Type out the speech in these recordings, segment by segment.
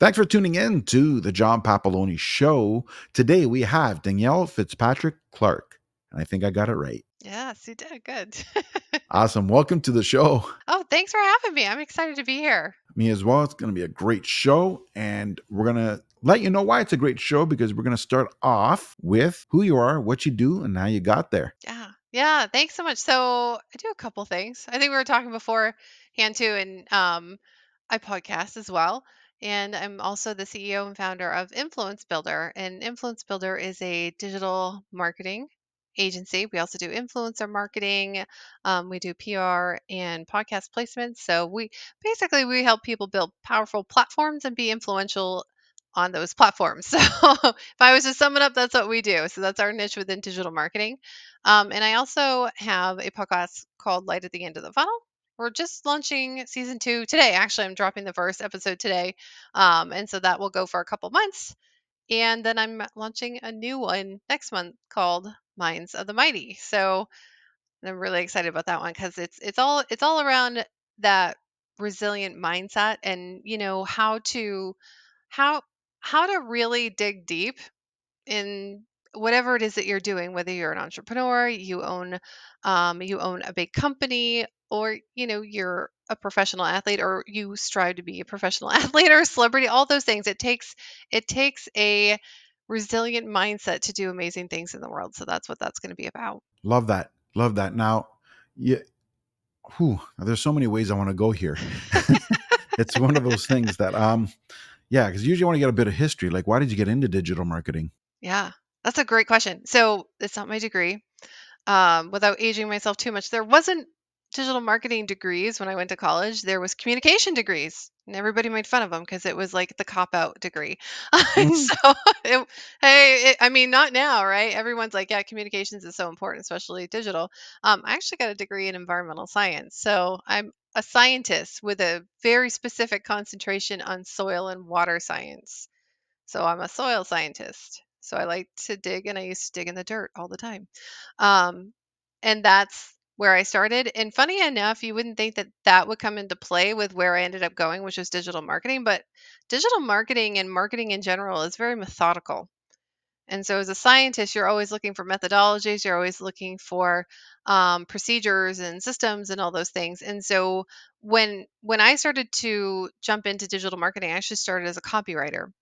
Thanks for tuning in to the John Papaloni Show. Today we have Danielle Fitzpatrick Clark. And I think I got it right. Yes, you did. Good. Awesome. Welcome to the show. oh, thanks for having me. I'm excited to be here. Me as well. It's going to be a great show. And we're going to let you know why it's a great show because we're going to start off with who you are, what you do, and how you got there. Yeah. Yeah. Thanks so much. So I do a couple things. I think we were talking before hand too, and um, I podcast as well. And I'm also the CEO and founder of Influence Builder. And Influence Builder is a digital marketing agency. We also do influencer marketing. Um, we do PR and podcast placements. So we basically we help people build powerful platforms and be influential on those platforms. So if I was to sum it up, that's what we do. So that's our niche within digital marketing. Um, and I also have a podcast called Light at the End of the Funnel. We're just launching season two today. Actually, I'm dropping the first episode today. Um, and so that will go for a couple months. And then I'm launching a new one next month called Minds of the Mighty. So I'm really excited about that one because it's it's all it's all around that resilient mindset and you know how to how how to really dig deep in whatever it is that you're doing whether you're an entrepreneur you own um, you own a big company or you know you're a professional athlete or you strive to be a professional athlete or a celebrity all those things it takes it takes a resilient mindset to do amazing things in the world so that's what that's going to be about Love that. Love that. Now, yeah, whew, there's so many ways I want to go here. it's one of those things that, um, yeah, because usually I want to get a bit of history. Like, why did you get into digital marketing? yeah that's a great question so it's not my degree um, without aging myself too much there wasn't digital marketing degrees when i went to college there was communication degrees and everybody made fun of them because it was like the cop out degree and Mm, so it, hey it, i mean not now right everyone's like yeah communications is so important especially digital um, i actually got a degree in environmental science so i'm a scientist with a very specific concentration on soil and water science so I'm a soil scientist. So I like to dig and I used to dig in the dirt all the time. Um, and that's where I started. And funny enough, you wouldn't think that that would come into play with where I ended up going, which was digital marketing. But digital marketing and marketing in general is very methodical. And so as a scientist, you're always looking for methodologies, you're always looking for um, procedures and systems and all those things. And so when when I started to jump into digital marketing, I actually started as a copywriter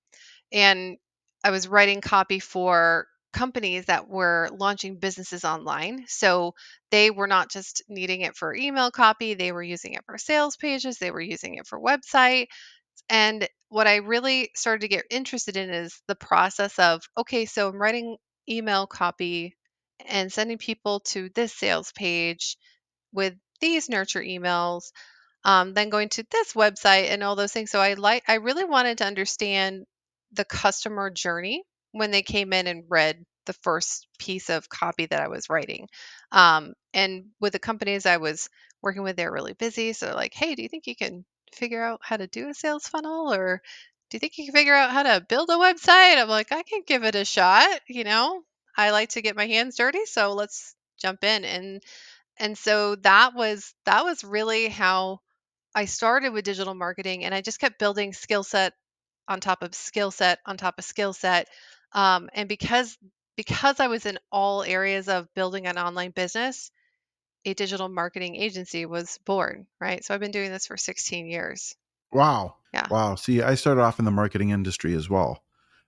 and I was writing copy for companies that were launching businesses online. So they were not just needing it for email copy, they were using it for sales pages, they were using it for website. And what I really started to get interested in is the process of okay, so I'm writing email copy and sending people to this sales page with these nurture emails um, then going to this website and all those things. So I like I really wanted to understand the customer journey when they came in and read the first piece of copy that I was writing. Um, and with the companies I was working with, they're really busy. So like, hey, do you think you can figure out how to do a sales funnel or do you think you can figure out how to build a website? I'm like, I can give it a shot, you know. I like to get my hands dirty, so let's jump in and and so that was that was really how I started with digital marketing and I just kept building skill set on top of skill set on top of skill set. Um, and because because I was in all areas of building an online business, a digital marketing agency was born, right? So I've been doing this for 16 years. wow. Yeah. Wow. See, I started off in the marketing industry as well.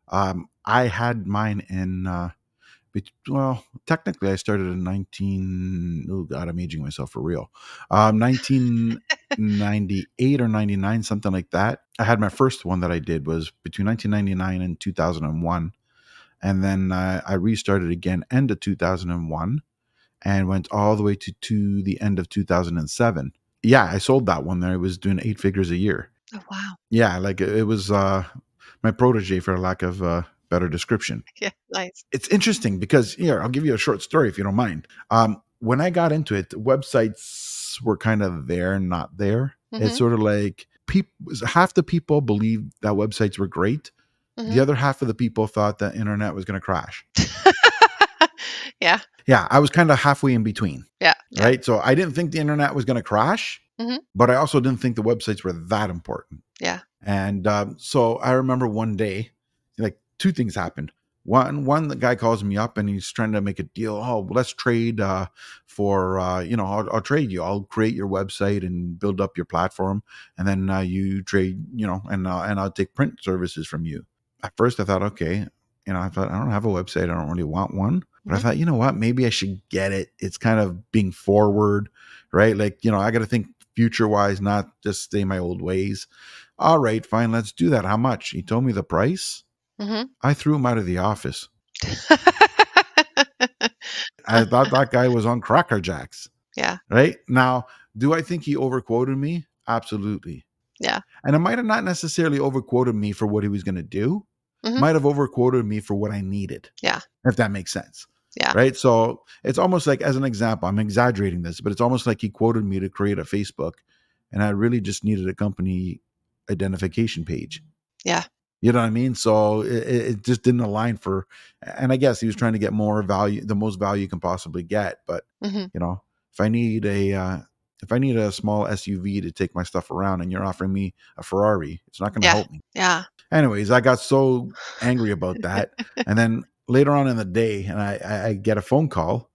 Um, I had mine in, uh, well, technically I started in 19, oh God, I'm aging myself for real. Um, 1998 or 99, something like that. I had my first one that I did was between 1999 and 2001. And then uh, I restarted again end of 2001 and went all the way to, to the end of 2007. Yeah, I sold that one there. I was doing eight figures a year. Oh wow. Yeah, like it it was uh, my protege for lack of uh, better description. Yeah, nice. It's interesting because here, I'll give you a short story if you don't mind. Um, when I got into it, websites were kind of there, not there. It's Mhm, sort of like people, half the people believed that websites were great. The other half of the people thought the internet was going to crash. yeah, Yeah, I was kind of halfway in between, yeah, yeah. right? So I didn't think the internet was going to crash, Mhm. but I also didn't think the websites were that important. Yeah. And um, so I remember one day, like two things happened. One, one the guy calls me up and he's trying to make a deal. Oh, let's trade uh, for uh, you know, I'll, I'll trade you. I'll create your website and build up your platform, and then uh, you trade, you know, and uh, and I'll take print services from you. At first, I thought, okay, you know, I thought I don't have a website. I don't really want one. But I Mhm. thought, you know what? Maybe I should get it. It's kind of being forward, right? Like, you know, I got to think future wise, not just stay my old ways. All right, fine, let's do that. How much? He told me the price. Mhm. I threw him out of the office. I thought that guy was on Cracker Jacks, yeah. right? Now, do I think he overquoted me? Absolutely. Yeah. And it might have not necessarily overquoted me for what he was going to do, Mhm. might have overquoted me for what I needed. Yeah. If that makes sense. Yeah. Right. So it's almost like, as an example, I'm exaggerating this, but it's almost like he quoted me to create a Facebook and I really just needed a company identification page. Yeah. You know what I mean? So it, it just didn't align for, and I guess he was trying to get more value, the most value you can possibly get. But Mhm. you know, if I need a, uh, if I need a small SUV to take my stuff around, and you're offering me a Ferrari, it's not going to Yeah. help me. Yeah. Anyways, I got so angry about that, and then later on in the day, and I, I, I get a phone call,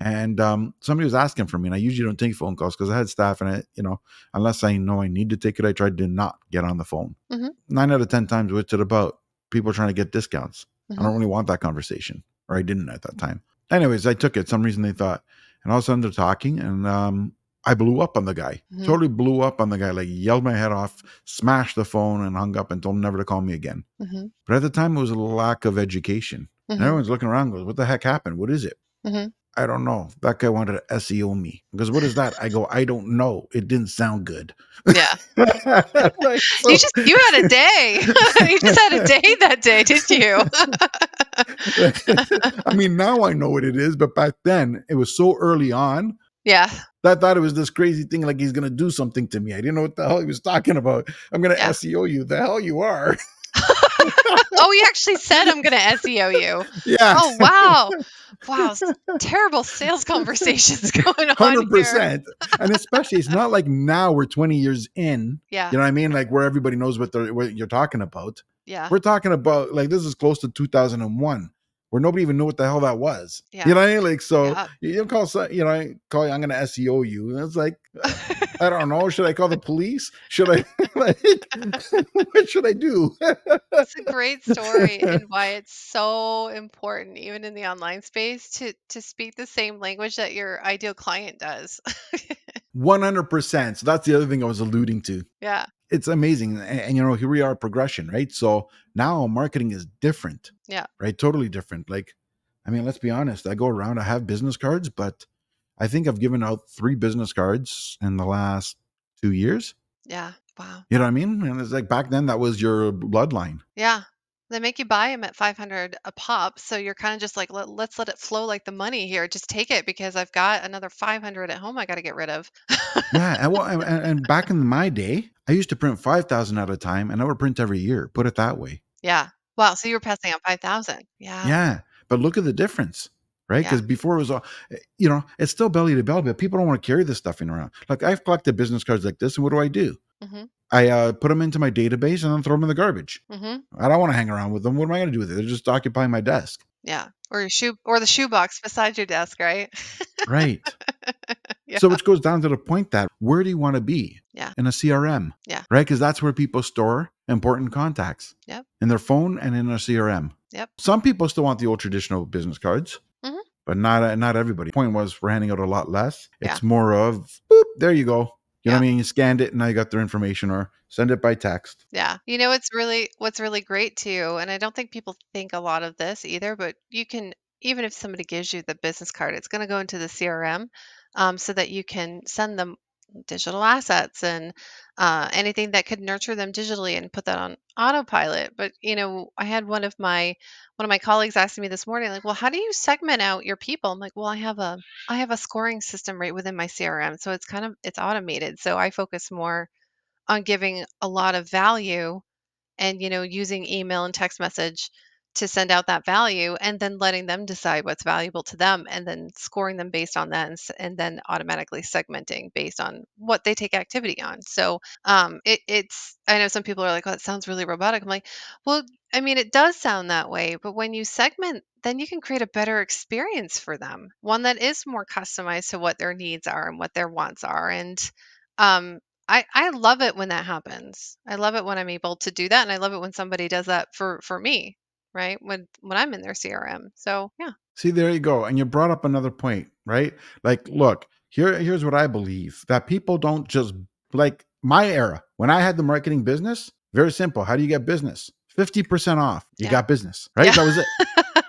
and um, somebody was asking for me, and I usually don't take phone calls because I had staff, and I, you know, unless I know I need to take it, I tried to not get on the phone. Mhm. Nine out of ten times, what's it about? People trying to get discounts. I Mhm. don't really want that conversation, or I didn't at that time. Anyways, I took it. Some reason they thought, and all of a sudden they're talking, and um, I blew up on the guy. Mhm. Totally blew up on the guy. Like yelled my head off, smashed the phone, and hung up, and told him never to call me again. Mhm. But at the time, it was a lack of education. And Mhm. everyone's looking around, goes, "What the heck happened? What is it?" Mhm. I don't know. That guy wanted to SEO me. Because what is that? I go, I don't know. It didn't sound good. Yeah. Like, so- You just you had a day. you just had a day that day, didn't you? I mean, now I know what it is, but back then it was so early on yeah. I thought it was this crazy thing like he's gonna do something to me. I didn't know what the hell he was talking about. I'm gonna Yeah. SEO you. The hell you are. Oh, he actually said I'm going to SEO you. yeah. Oh, wow. Wow. Terrible sales conversations going on Hundred percent. and especially it's not like now we're twenty years in. Yeah. You know what I mean? Like where everybody knows what they're what you're talking about. Yeah. We're talking about like this is close to 2001, where nobody even knew what the hell that was. Yeah. You know what I mean? Like so, Yeah. you call you know, I call you, I'm going to SEO you. And it's like I don't know. Should I call the police? Should I? Like, what should I do? It's a great story and why it's so important, even in the online space, to to speak the same language that your ideal client does. One hundred percent. So that's the other thing I was alluding to. yeah. It's amazing, and, and, you know, here we are, progression, right? So now marketing is different. Yeah. Right. Totally different. Like, I mean, let's be honest. I go around. I have business cards, but I think I've given out three business cards in the last two years. Yeah. Wow. You know what I mean? And it's like back then that was your bloodline. Yeah. They make you buy them at 500 a pop, so you're kind of just like, Let, let's let it flow like the money here. Just take it because I've got another 500 at home I got to get rid of. Yeah, and, well, and, and back in my day, I used to print five thousand at a time, and I would print every year. Put it that way. Yeah. Wow. So you were passing out 5,000. Yeah. Yeah, but look at the difference, right? Yeah. Because before it was all, eh, you know, it's still belly to belly, but people don't want to carry this stuff in around. Like I've collected business cards like this, and what do I do? Mm-hmm. I uh, put them into my database and then throw them in the garbage. Mm-hmm. I don't want to hang around with them. What am I going to do with it? They're just occupying my desk, Yeah. Or your shoe or the shoebox beside your desk, right? right? yeah. So which goes down to the point that where do you want to be? Yeah. In a CRM. Yeah. Right? Because that's where people store important contacts. Yep. In their phone and in a CRM. Yep. Some people still want the old traditional business cards. Mhm. But not not everybody. Point was we're handing out a lot less. Yeah. It's more of boop, there you go. You know Yeah. what I mean? You scanned it and now you got their information or send it by text. Yeah. You know what's really what's really great too, and I don't think people think a lot of this either, but you can even if somebody gives you the business card, it's going to go into the CRM um, so that you can send them digital assets and uh, anything that could nurture them digitally and put that on autopilot. But you know, I had one of my one of my colleagues asking me this morning, like, "Well, how do you segment out your people?" I'm like, "Well, I have a I have a scoring system right within my CRM, so it's kind of it's automated. So I focus more on giving a lot of value and you know using email and text message to send out that value and then letting them decide what's valuable to them and then scoring them based on that and, and then automatically segmenting based on what they take activity on. So um, it, it's, I know some people are like, oh, that sounds really robotic. I'm like, well, I mean, it does sound that way, but when you segment, then you can create a better experience for them, one that is more customized to what their needs are and what their wants are. And um, I I love it when that happens. I love it when I'm able to do that, and I love it when somebody does that for for me, right? When when I'm in their CRM. So yeah. See, there you go. And you brought up another point, right? Like, look, here, here's what I believe that people don't just like my era when I had the marketing business. Very simple. How do you get business? 50% off. You Yeah. got business, right? Yeah. That was it.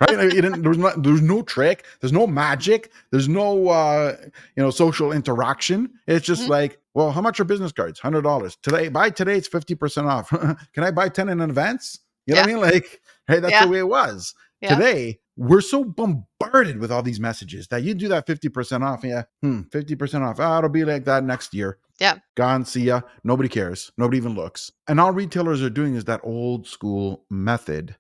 Right? Like, you didn't, there was no, there's no trick. There's no magic. There's no, uh, you know, social interaction. It's just Mhm. like, well, how much are business cards? Hundred dollars today. Buy today. It's fifty percent off. Can I buy ten in advance? You know what I mean? Like, hey, that's Yeah. the way it was. Yeah. Today, we're so bombarded with all these messages that you do that 50% off. Yeah, hmm, 50% off. Ah, it'll be like that next year. Yeah. Gone, see ya. Nobody cares. Nobody even looks. And all retailers are doing is that old school method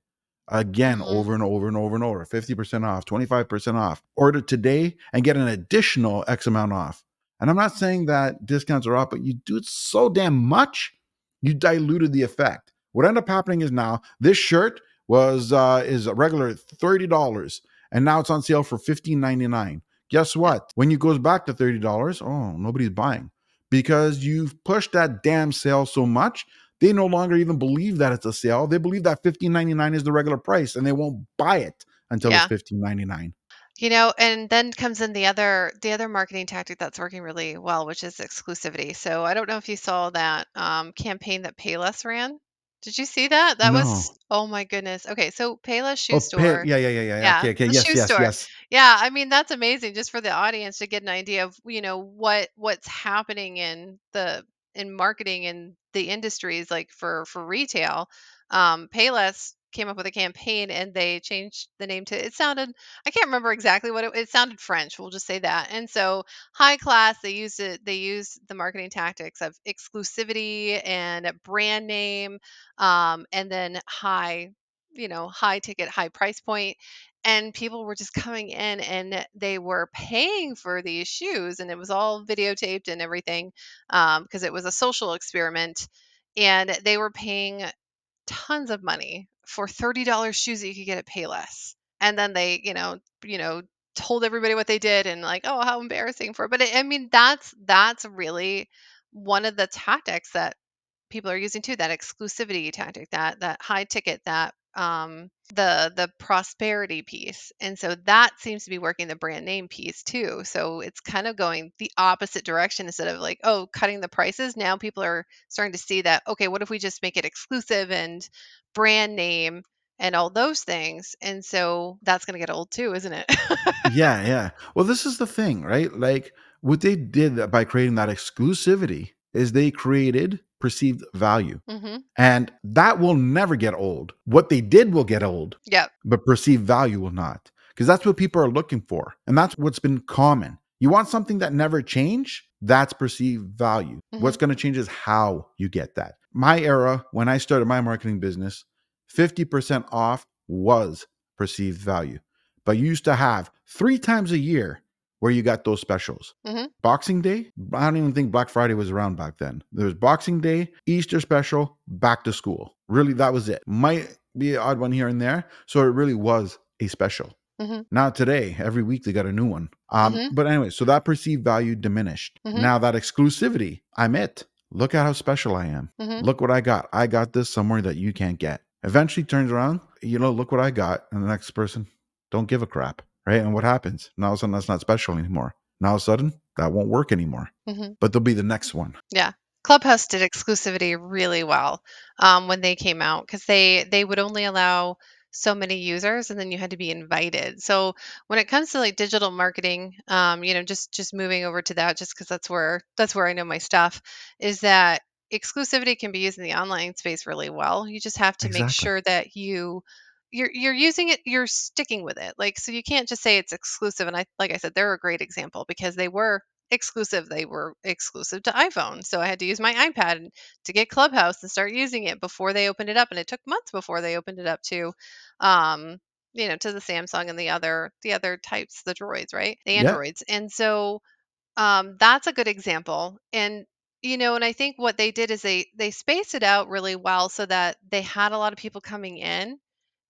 again Mhm. over and over and over and over 50% off 25% off order today and get an additional x amount off and i'm not saying that discounts are off but you do it so damn much you diluted the effect what ended up happening is now this shirt was uh is a regular $30 and now it's on sale for $15.99 guess what when it goes back to $30 oh nobody's buying because you've pushed that damn sale so much they no longer even believe that it's a sale. They believe that fifteen ninety nine is the regular price, and they won't buy it until Yeah. it's fifteen ninety nine. You know, and then comes in the other the other marketing tactic that's working really well, which is exclusivity. So I don't know if you saw that um, campaign that Payless ran. Did you see that? That was No. oh my goodness. Okay, so Payless Shoe Oh, Store. pay, yeah, yeah, yeah, yeah. Yeah, Okay, okay. the Yes, shoe yes, store. yes. Yeah, I mean that's amazing just for the audience to get an idea of, you know, what what's happening in the in marketing in the industries like for for retail. Um Payless came up with a campaign and they changed the name to it sounded I can't remember exactly what it, it sounded French, we'll just say that. And so high class they used it they used the marketing tactics of exclusivity and brand name um and then high you know high ticket high price point and people were just coming in and they were paying for these shoes and it was all videotaped and everything um, because it was a social experiment and they were paying tons of money for $30 shoes that you could get at Payless. And then they, you know, you know, told everybody what they did and like, oh, how embarrassing for. But it, I mean, that's that's really one of the tactics that people are using too. That exclusivity tactic, that that high ticket, that um, the the prosperity piece. And so that seems to be working the brand name piece too. So it's kind of going the opposite direction instead of like, oh, cutting the prices. Now people are starting to see that okay, what if we just make it exclusive and brand name and all those things? And so that's going to get old too, isn't it? Yeah, yeah. Well, this is the thing, right? Like what they did by creating that exclusivity is they created perceived value. hmm And that will never get old. What they did will get old. Yep. but perceived value will not because that's what people are looking for and that's what's been common you want something that never change that's perceived value what's going to change is how you get that my era when i started my marketing business 50% off was perceived value but you used to have three times a year where you got those specials. Mhm. boxing day i don't even think black friday was around back then. There was boxing day easter special back to school. Really that was it. Might be an odd one here and there so it really was a special. Mhm. now today. Every week they got a new one. Um Mhm. but anyway so that perceived value diminished. Mhm. now that exclusivity i'm it. Look at how special i am. Mhm. look what i got. I got this somewhere that you can't get. Eventually turns around you know look what i got and the next person don't give a crap right and what happens now all of a sudden that's not special anymore now all of a sudden that won't work anymore Mhm. but there'll be the next one Yeah. Clubhouse did exclusivity really well um, when they came out because they they would only allow so many users and then you had to be invited. So when it comes to like digital marketing, um, you know, just just moving over to that, just because that's where that's where I know my stuff is that exclusivity can be used in the online space really well. You just have to make sure that you you're you're using it, you're sticking with it. Like so you can't just say it's exclusive. And I like I said, they're a great example because they were exclusive. They were exclusive to iPhone. So I had to use my iPad to get Clubhouse and start using it before they opened it up. And it took months before they opened it up to um, you know, to the Samsung and the other the other types, the droids, right? The Yeah. androids. And so um, that's a good example. And you know, and I think what they did is they they spaced it out really well so that they had a lot of people coming in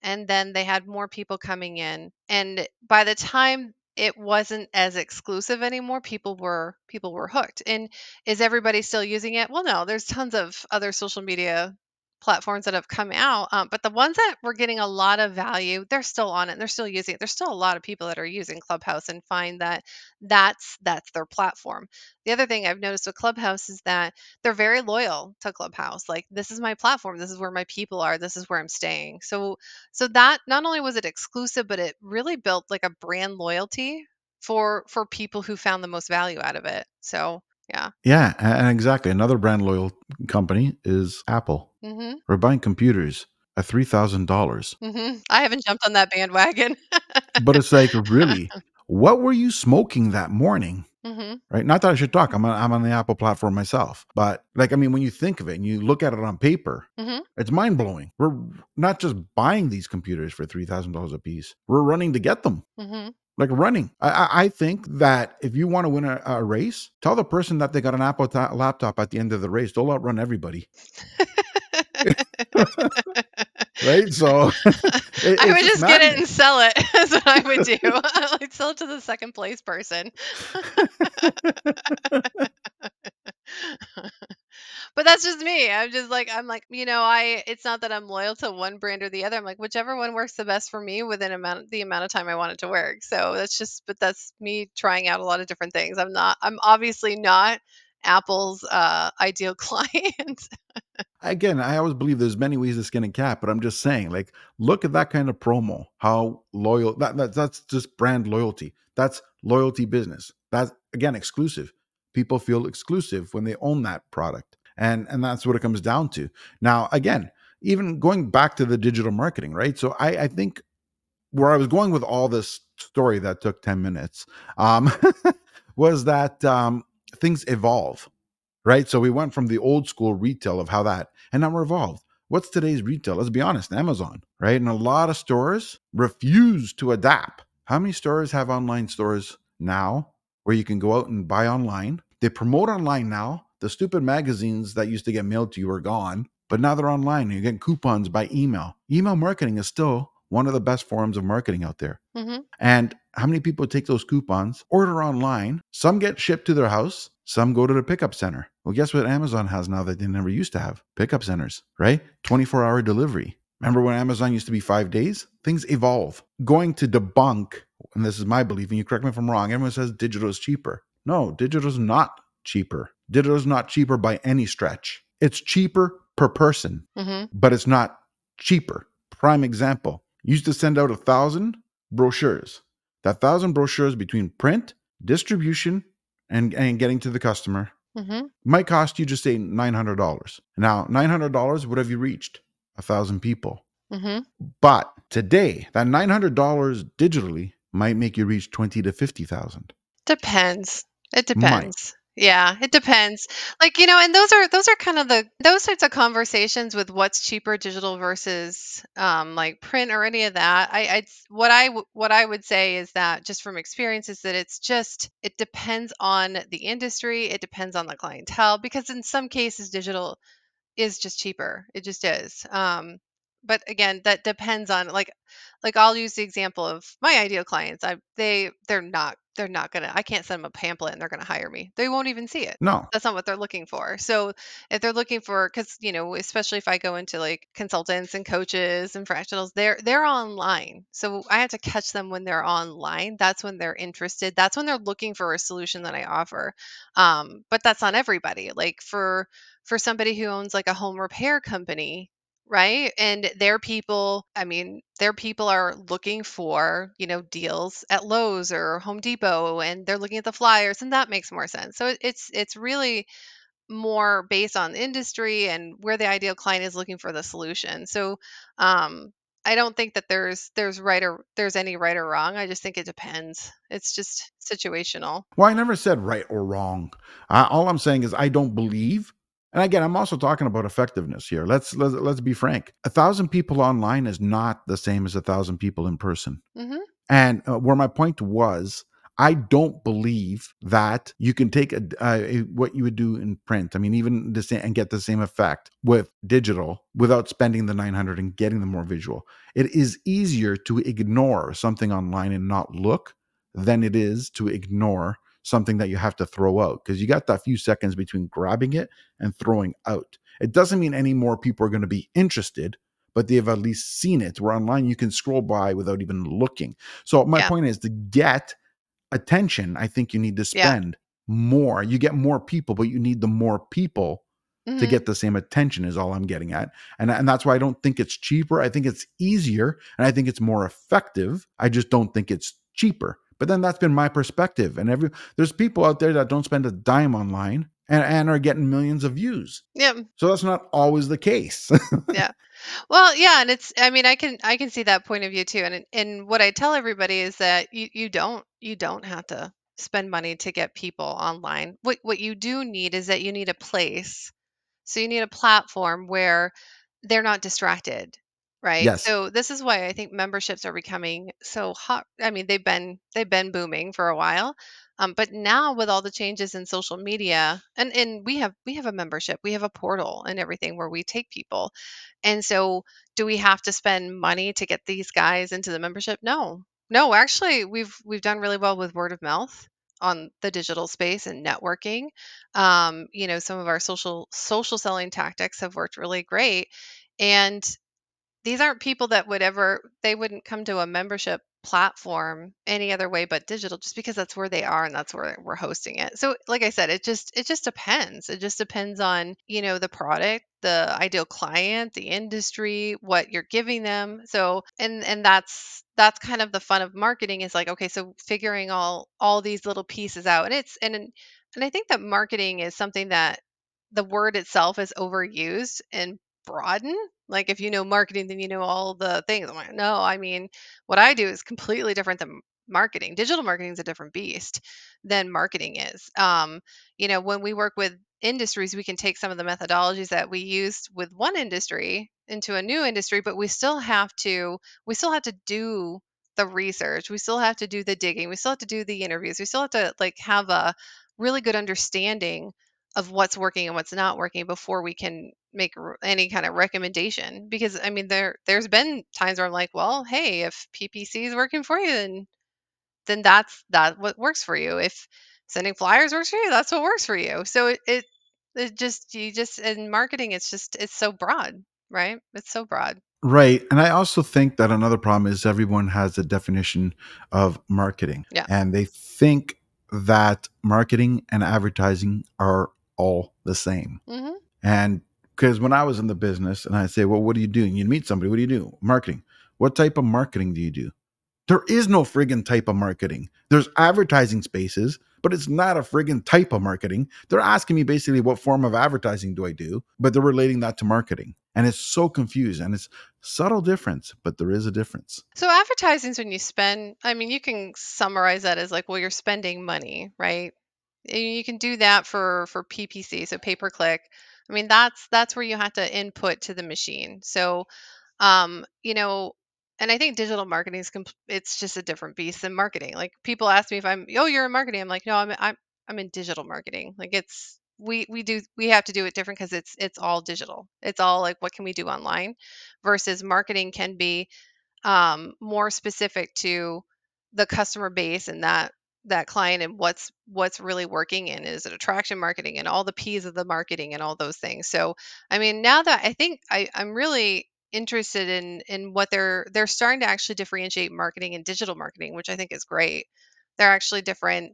and then they had more people coming in. And by the time it wasn't as exclusive anymore, people were people were hooked. And is everybody still using it? Well, no, there's tons of other social media platforms that have come out, um, but the ones that were getting a lot of value, they're still on it. They're still using it. There's still a lot of people that are using Clubhouse and find that that's that's their platform. The other thing I've noticed with Clubhouse is that they're very loyal to Clubhouse. Like this is my platform. This is where my people are. This is where I'm staying. So so that not only was it exclusive, but it really built like a brand loyalty for for people who found the most value out of it. So yeah. Yeah, and exactly. Another brand loyal company is Apple. Mhm. We're buying computers at three thousand dollars, Mhm. I haven't jumped on that bandwagon. but it's like, really, what were you smoking that morning? mhm. Right? Not that I should talk. I'm on, I'm on the Apple platform myself, but like, I mean, when you think of it and you look at it on paper, Mhm. it's mind blowing. We're not just buying these computers for three thousand dollars a piece. We're running to get them. Mhm. Like running. I, I, think that if you want to win a, a race, tell the person that they got an Apple laptop at the end of the race. They'll outrun everybody, right? So it, I would just just get it and sell it. That's what I would do. I would sell it to the second place person. But that's just me. I'm just like I'm like, you know, I it's not that I'm loyal to one brand or the other. I'm like whichever one works the best for me within amount the amount of time I want it to work. So that's just but that's me trying out a lot of different things. I'm not I'm obviously not Apple's uh ideal client. Again, I always believe there's many ways to skin a cat, but I'm just saying, like, look at that kind of promo. How loyal that, that that's just brand loyalty. That's loyalty business. That's again exclusive. People feel exclusive when they own that product, and and that's what it comes down to. Now, again, even going back to the digital marketing, right? So I I think where I was going with all this story that took 10 minutes um, was that um, things evolve, right? So we went from the old school retail of how that, and now we're evolved. What's today's retail? Let's be honest, Amazon, right? And a lot of stores refuse to adapt. How many stores have online stores now where you can go out and buy online? They promote online now. The stupid magazines that used to get mailed to you are gone, but now they're online. You're getting coupons by email. Email marketing is still one of the best forms of marketing out there. hmm And how many people take those coupons, order online? Some get shipped to their house, some go to the pickup center. Well, guess what Amazon has now that they never used to have? Pickup centers, right? 24 hour delivery. Remember when Amazon used to be five days? Things evolve. Going to debunk, and this is my belief, and you correct me if I'm wrong, everyone says digital is cheaper. No, digital is not cheaper. Digital is not cheaper by any stretch. It's cheaper per person hmm but it's not cheaper. Prime example used to send out a thousand brochures. That thousand brochures between print, distribution, and, and getting to the customer hmm might cost you just say $900. Now, $900, what have you reached? A thousand people. hmm But today, that $900 digitally might make you reach 20 to 50,000. Depends. It Might. Yeah, it depends. Like, you know, and those are those are kind of the those sorts of conversations with what's cheaper digital versus um like print or any of that. I I what I what I would say is that just from experience is that it's just it depends on the industry, it depends on the clientele because in some cases digital is just cheaper. It just is. Um, but again, that depends on like like I'll use the example of my ideal clients. I they they're not they're not gonna I can't send them a pamphlet and they're gonna hire me. They won't even see it. No. That's not what they're looking for. So if they're looking for because you know, especially if I go into like consultants and coaches and fractionals, they're they're online. So I have to catch them when they're online. That's when they're interested. That's when they're looking for a solution that I offer. Um, but that's not everybody. Like for for somebody who owns like a home repair company, right? And their people, I mean, their people are looking for, you know, deals at Lowe's or Home Depot and they're looking at the flyers and that makes more sense. So it- it's it's really more based on industry and where the ideal client is looking for the solution. So um I don't think that there's there's right or there's any right or wrong. I just think it depends. It's just situational. Well, I never said right or wrong. All I'm saying is I don't believe. And again, I'm also talking about effectiveness here. Let's let's let's be frank. A thousand people online is not the same as a thousand people in person. hmm And uh, where my point was, I don't believe that you can take a, uh, a- what you would do in print. I mean, even the same and get the same effect with digital without spending the 900 and getting the more visual. It is easier to ignore something online and not look than it is to ignore something that you have to throw out because you got that few seconds between grabbing it and throwing out. It doesn't mean any more people are going to be interested, but they've at least seen it. Where online you can scroll by without even looking. So my Yeah. point is to get attention, I think you need to Yeah. spend more. You get more people, but you need the more people to Mhm. get the same attention is all I'm getting at. And and that's why I don't think it's cheaper. I think it's easier and I think it's more effective. I just don't think it's cheaper. But then that's been my perspective. And every there's people out there that don't spend a dime online and, and are getting millions of views. Yeah. So that's not always the case. Yeah. Well, yeah, and it's I mean, I can I can see that point of view too. And and what I tell everybody is that you you don't you don't have to spend money to get people online. What what you do need is that you need a place. So you need a platform where they're not distracted, right? yes. So this is why I think memberships are becoming so hot. I mean, they've been they've been booming for a while. Um, but now with all the changes in social media and and we have we have a membership, we have a portal and everything where we take people. And so do we have to spend money to get these guys into the membership? No. No, actually we've we've done really well with word of mouth on the digital space and networking um, you know some of our social social selling tactics have worked really great and these aren't people that would ever they wouldn't come to a membership platform any other way but digital just because that's where they are and that's where we're hosting it. So like i said it just it just depends. It just depends on you know the product the ideal client the industry what you're giving them. So and and that's that's kind of the fun of marketing is like okay so figuring all all these little pieces out. And it's and and i think that marketing is something that the word itself is overused and broaden like if you know marketing, then you know all the things. I'm like, no, I mean, what I do is completely different than marketing. Digital marketing is a different beast than marketing is. Um, you know, when we work with industries, we can take some of the methodologies that we used with one industry into a new industry, but we still have to we still have to do the research. We still have to do the digging. We still have to do the interviews. We still have to like have a really good understanding of what's working and what's not working before we can make any kind of recommendation because i mean there there's been times where i'm like well hey if ppc is working for you then then that's that what works for you. If sending flyers works for you that's what works for you. So it it, it just you just in marketing it's just it's so broad right? It's so broad. Right. And I also think that another problem is everyone has a definition of marketing yeah. and they think that marketing and advertising are all the same. hmm And because when I was in the business and I say, well, what do you do? And you meet somebody, what do you do? Marketing. What type of marketing do you do? There is no friggin' type of marketing. There's advertising spaces, but it's not a friggin' type of marketing. They're asking me basically what form of advertising do I do, but they're relating that to marketing. And it's so confused and it's subtle difference, but there is a difference. so advertising is when you spend i mean you can summarize that as like well you're spending money right You can do that for for ppc so pay per click i mean that's that's where you have to input to the machine. So um you know and i think digital marketing is comp- it's just a different beast than marketing. Like people ask me if i'm oh you're in marketing. I'm like no i'm i'm, I'm in digital marketing. Like it's we we do we have to do it different because it's it's all digital. It's all like what can we do online versus marketing can be um, more specific to the customer base and that that client and what's what's really working and is it attraction marketing and all the p's of the marketing and all those things so i mean now that i think I, i'm really interested in in what they're they're starting to actually differentiate marketing and digital marketing which i think is great they're actually different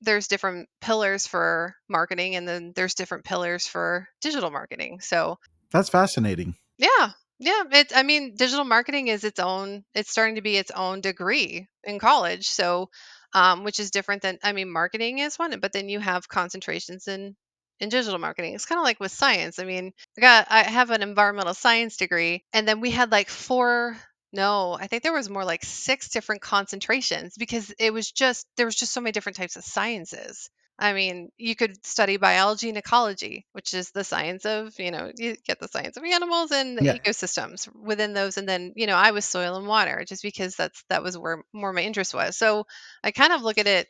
there's different pillars for marketing and then there's different pillars for digital marketing so That's fascinating. yeah. Yeah, it I mean, digital marketing is its own it's starting to be its own degree in college. So, um, which is different than I mean, marketing is one, but then you have concentrations in in digital marketing. It's kind of like with science. I mean, I got I have an environmental science degree, and then we had like four No, I think there was more like 6 different concentrations because it was just there was just so many different types of sciences. I mean, you could study biology and ecology, which is the science of, you know, you get the science of animals and the Yeah. ecosystems within those. And then, you know, I was soil and water just because that's that was where more my interest was. So I kind of look at it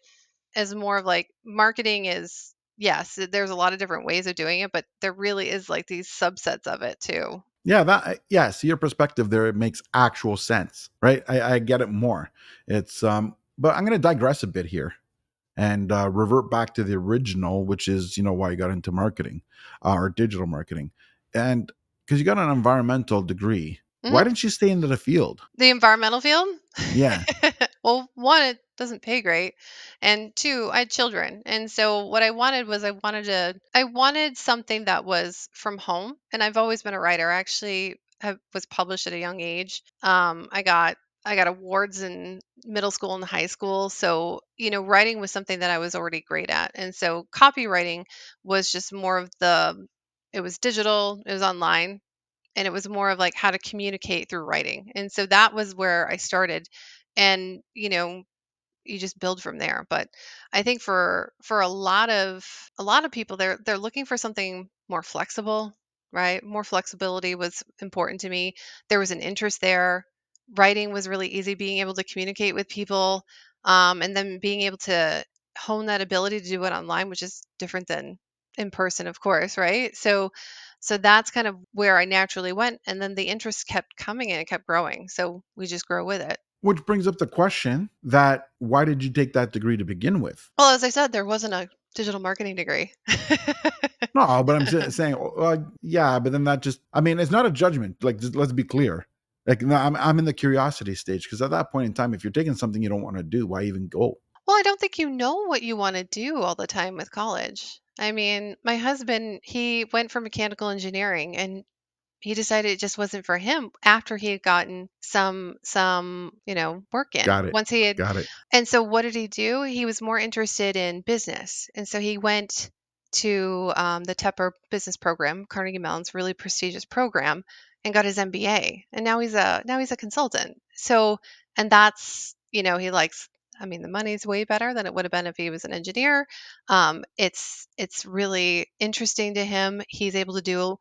as more of like marketing is yes, there's a lot of different ways of doing it, but there really is like these subsets of it too. Yeah, that yes, your perspective there, it makes actual sense, right? I, I get it more. It's um, but I'm gonna digress a bit here and uh, revert back to the original, which is you know why you got into marketing uh, or digital marketing, and because you got an environmental degree, Mhm. why didn't you stay into the field? The environmental field? Yeah, well, one, it doesn't pay great, and two, I had children, and so what I wanted was I wanted to I wanted something that was from home, and I've always been a writer. I actually have, was published at a young age. Um, I got I got awards in middle school and high school, so you know, writing was something that I was already great at, and so copywriting was just more of the it was digital, it was online, and it was more of like how to communicate through writing. And so that was where I started. And, you know, you just build from there. But I think for for a lot of a lot of people they're they're looking for something more flexible, right? More flexibility was important to me. There was an interest there. Writing was really easy, being able to communicate with people, um, and then being able to hone that ability to do it online, which is different than in person, of course, right? So so that's kind of where I naturally went, and then the interest kept coming and it kept growing. So we just grow with it. which brings up the question that why did you take that degree to begin with? Well, as I said, there wasn't a digital marketing degree. No, but I'm sa- saying, uh, yeah, but then that just, I mean, it's not a judgment. Like, just, let's be clear. Like, no, I'm, I'm in the curiosity stage because at that point in time, if you're taking something you don't want to do, why even go? Well, I don't think you know what you want to do all the time with college. I mean, my husband, he went for mechanical engineering and he decided it just wasn't for him after he had gotten some some, you know, work in. Got it. Once he had Got it. And so what did he do? He was more interested in business. And so he went to um, the Tepper Business Program, Carnegie Mellon's really prestigious program, and got his MBA. And now he's a now he's a consultant. So and that's you know he likes. I mean, the money's way better than it would have been if he was an engineer. Um, it's it's really interesting to him. He's able to do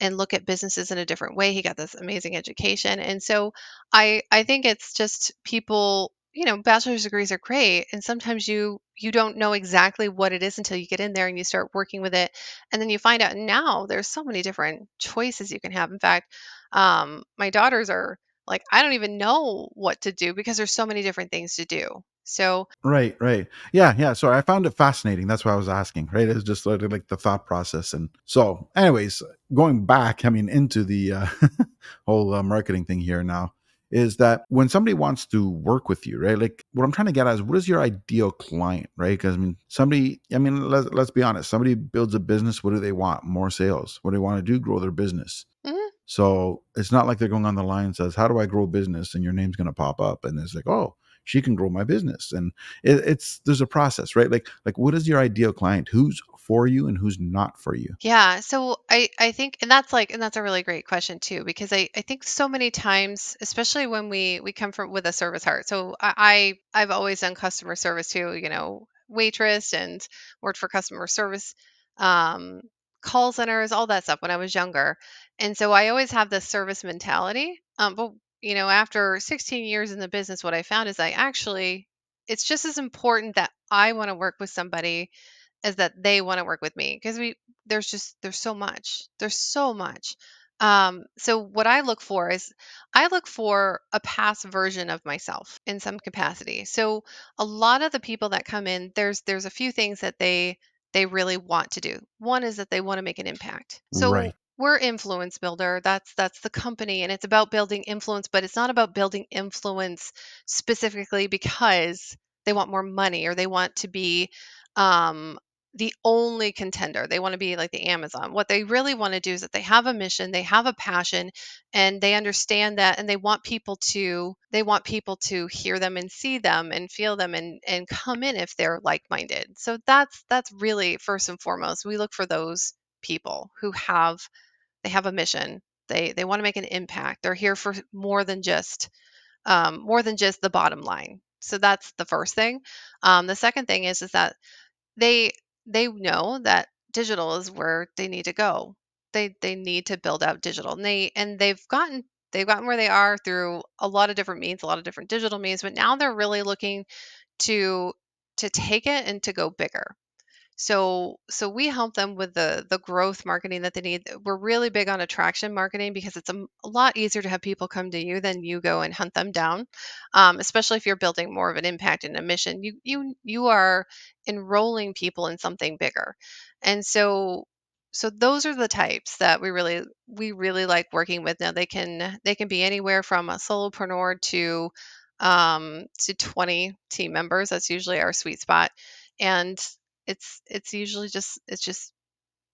and look at businesses in a different way. He got this amazing education. And so I I think it's just people, you know, bachelor's degrees are great and sometimes you you don't know exactly what it is until you get in there and you start working with it and then you find out now there's so many different choices you can have. In fact, um my daughters are like I don't even know what to do because there's so many different things to do. So, Right, right. Yeah, yeah. So I found it fascinating. That's why I was asking, right? It's just sort of like the thought process. And so, anyways, going back, I mean, into the uh, whole uh, marketing thing here now, is that when somebody wants to work with you, right? Like what I'm trying to get at is what is your ideal client, right? Because I mean, somebody, I mean, let's, let's be honest, somebody builds a business. What do they want? More sales. What do they want to do? Grow their business. mhm. So it's not like they're going on the line and says, "How do I grow business?" and your name's going to pop up, and it's like, "Oh, she can grow my business." And it, it's there's a process, right? Like like what is your ideal client? Who's for you and who's not for you? Yeah, so I I think and that's like and that's a really great question too because I I think so many times especially when we we come from with a service heart. So I, I I've always done customer service too, you know, waitress and worked for customer service um call centers, all that stuff when I was younger. And so I always have this service mentality. Um but you know, after 16 years in the business what I found is I actually it's just as important that I want to work with somebody is that they want to work with me because we there's just there's so much there's so much. Um so what i look for is i look for a past version of myself in some capacity. So a lot of the people that come in there's there's a few things that they they really want to do. One is that they want to make an impact. So Right. we're influence builder that's that's the company and it's about building influence but it's not about building influence specifically because they want more money or they want to be um the only contender. They want to be like the Amazon. What they really want to do is that they have a mission, they have a passion, and they understand that and they want people to they want people to hear them and see them and feel them and and come in if they're like-minded. So that's that's really first and foremost. We look for those people who have they have a mission. They they want to make an impact. They're here for more than just um, more than just the bottom line. So that's the first thing. Um, the second thing is is that they they know that digital is where they need to go. They they need to build out digital. And they and they've gotten they've gotten where they are through a lot of different means, a lot of different digital means, but now they're really looking to to take it and to go bigger. So so we help them with the the growth marketing that they need. We're really big on attraction marketing because it's a, lot easier to have people come to you than you go and hunt them down. Um, especially if you're building more of an impact and a mission. You you you are enrolling people in something bigger. And so so those are the types that we really we really like working with. Now they can they can be anywhere from a solopreneur to um to 20 team members. That's usually our sweet spot. And it's it's usually just it's just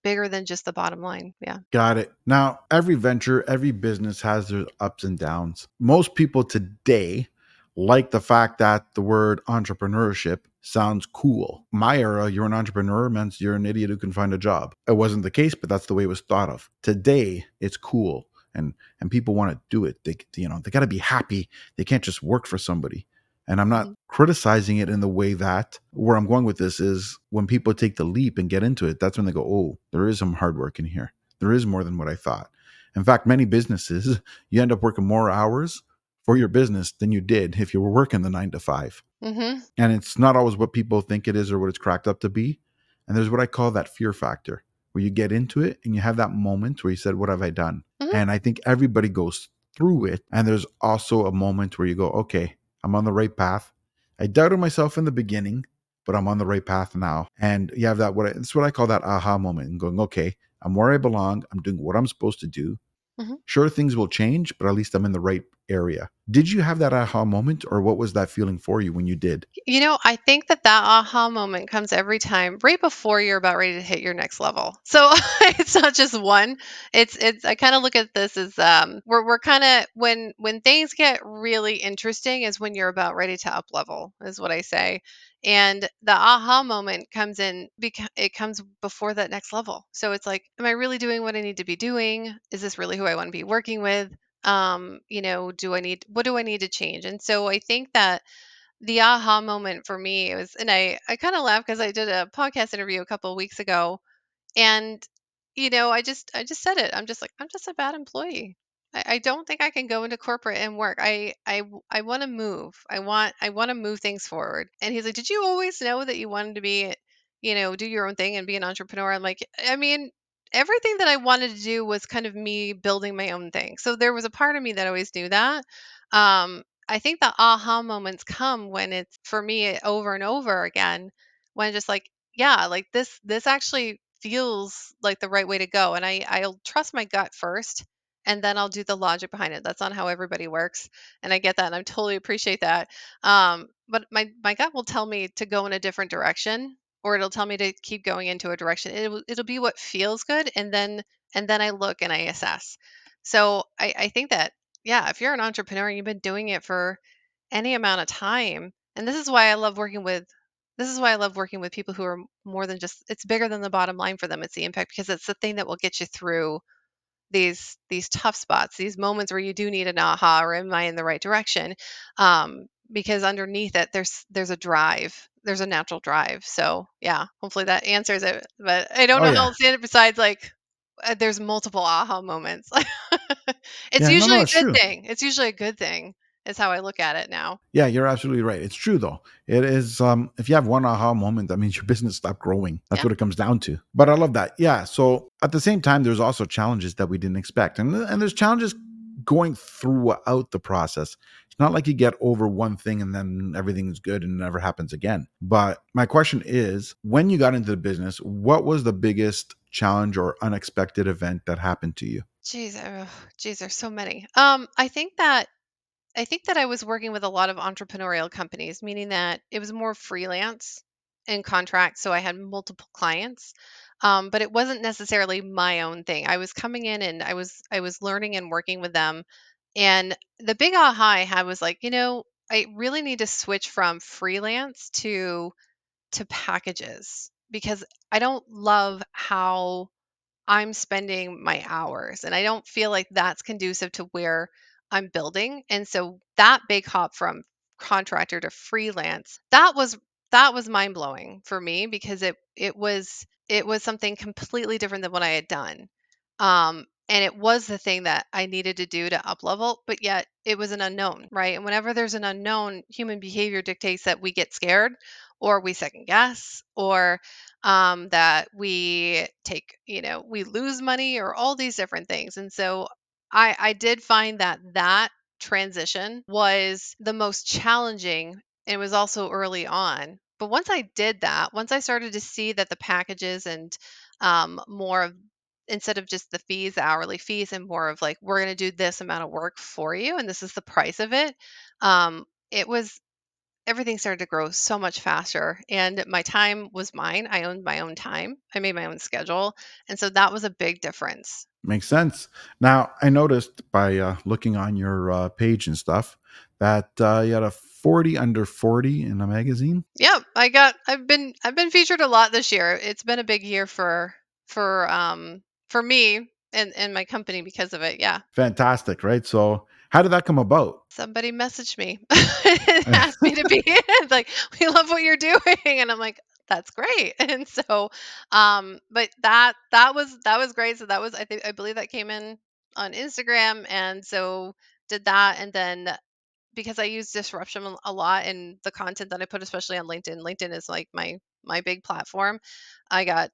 bigger than just the bottom line. Yeah. Got it. Now, every venture, every business has their ups and downs. Most people today like the fact that the word entrepreneurship sounds cool. My era, you're an entrepreneur means you're an idiot who can find a job. It wasn't the case, but that's the way it was thought of. Today, it's cool and and people want to do it. They you know, they got to be happy. They can't just work for somebody. And I'm not Mhm. criticizing it in the way that where I'm going with this is when people take the leap and get into it, that's when they go, oh, there is some hard work in here. There is more than what I thought. In fact, many businesses, you end up working more hours for your business than you did if you were working the nine to five. Mhm. And it's not always what people think it is or what it's cracked up to be. And there's what I call that fear factor, where you get into it and you have that moment where you said, What have I done? Mhm. And I think everybody goes through it. And there's also a moment where you go, Okay, I'm on the right path. I doubted myself in the beginning, but I'm on the right path now. And you have that what I, it's what I call that aha moment and going, okay, I'm where I belong. I'm doing what I'm supposed to do. Mhm. Sure, things will change, but at least I'm in the right area. Did you have that aha moment, or what was that feeling for you when you did? You know, I think that that aha moment comes every time right before you're about ready to hit your next level. So it's not just one. It's it's I kind of look at this as um we're we're kind of when when things get really interesting is when you're about ready to up level is what I say. And the aha moment comes in because it comes before that next level. So it's like, am I really doing what I need to be doing? Is this really who I want to be working with? Um, you know, do I need what do I need to change? And so I think that the aha moment for me was and I I kind of laugh because I did a podcast interview a couple of weeks ago and you know I just I just said it I'm just like I'm just a bad employee. I, I don't think I can go into corporate and work. I i i want to move. I want I want to move things forward. And he's like did you always know that you wanted to be you know do your own thing and be an entrepreneur? I'm like I mean everything that I wanted to do was kind of me building my own thing so there was a part of me that always knew that um I think the aha moments come when it's for me over and over again when just like yeah like this this actually feels like the right way to go and I I'll trust my gut first and then I'll do the logic behind it. That's not how everybody works and I get that and I totally appreciate that. Um but my my gut will tell me to go in a different direction or it'll tell me to keep going into a direction. It'll it'll be what feels good and then and then I look and I assess. So I I think that yeah, if you're an entrepreneur and you've been doing it for any amount of time, and this is why I love working with this is why I love working with people who are more than just it's bigger than the bottom line for them. It's the impact because it's the thing that will get you through these these tough spots, these moments where you do need an aha or am I in the right direction? Um, because underneath it there's there's a drive. There's a natural drive. So yeah, hopefully that answers it. But I don't Oh know yeah, how else to it besides like uh, there's multiple aha moments. it's yeah, no, no, usually a good true. thing. It's usually a good thing. Is how I look at it now. Yeah, you're absolutely right. It's true though. It is. Um, if you have one aha moment, that means your business stopped growing. That's Yeah. what it comes down to. But I love that. Yeah. So at the same time, there's also challenges that we didn't expect, and and there's challenges going throughout the process. It's not like you get over one thing and then everything's good and never happens again. But my question is, when you got into the business, what was the biggest challenge or unexpected event that happened to you? Jeez, oh, geez, there's so many. Um, I think that I think that I was working with a lot of entrepreneurial companies, meaning that it was more freelance and contract, so I had multiple clients. Um, but it wasn't necessarily my own thing. I was coming in and I was I was learning and working with them. And the big aha I had was like, you know, I really need to switch from freelance to to packages because I don't love how I'm spending my hours, and I don't feel like that's conducive to where I'm building. And so that big hop from contractor to freelance, that was that was mind-blowing for me because it it was it was something completely different than what I had done. Um, and it was the thing that I needed to do to up level, but yet it was an unknown, right? And whenever there's an unknown, human behavior dictates that we get scared or we second guess or um, that we take, you know, we lose money or all these different things. And so I, I did find that that transition was the most challenging it was also early on. But once I did that, once I started to see that the packages and um, more of instead of just the fees, the hourly fees, and more of like, we're going to do this amount of work for you, and this is the price of it. Um, it was everything started to grow so much faster, and my time was mine. I owned my own time, I made my own schedule. And so that was a big difference. Makes sense. Now, I noticed by uh, looking on your uh, page and stuff that uh, you had a 40 under 40 in a magazine. Yep, I got I've been I've been featured a lot this year. It's been a big year for for um for me and and my company because of it. Yeah. Fantastic, right? So, how did that come about? Somebody messaged me and asked me to be in. Like, we love what you're doing. And I'm like, that's great. And so, um, but that that was that was great. So that was I think I believe that came in on Instagram. And so did that. And then because I use disruption a lot in the content that I put, especially on LinkedIn. LinkedIn is like my my big platform. I got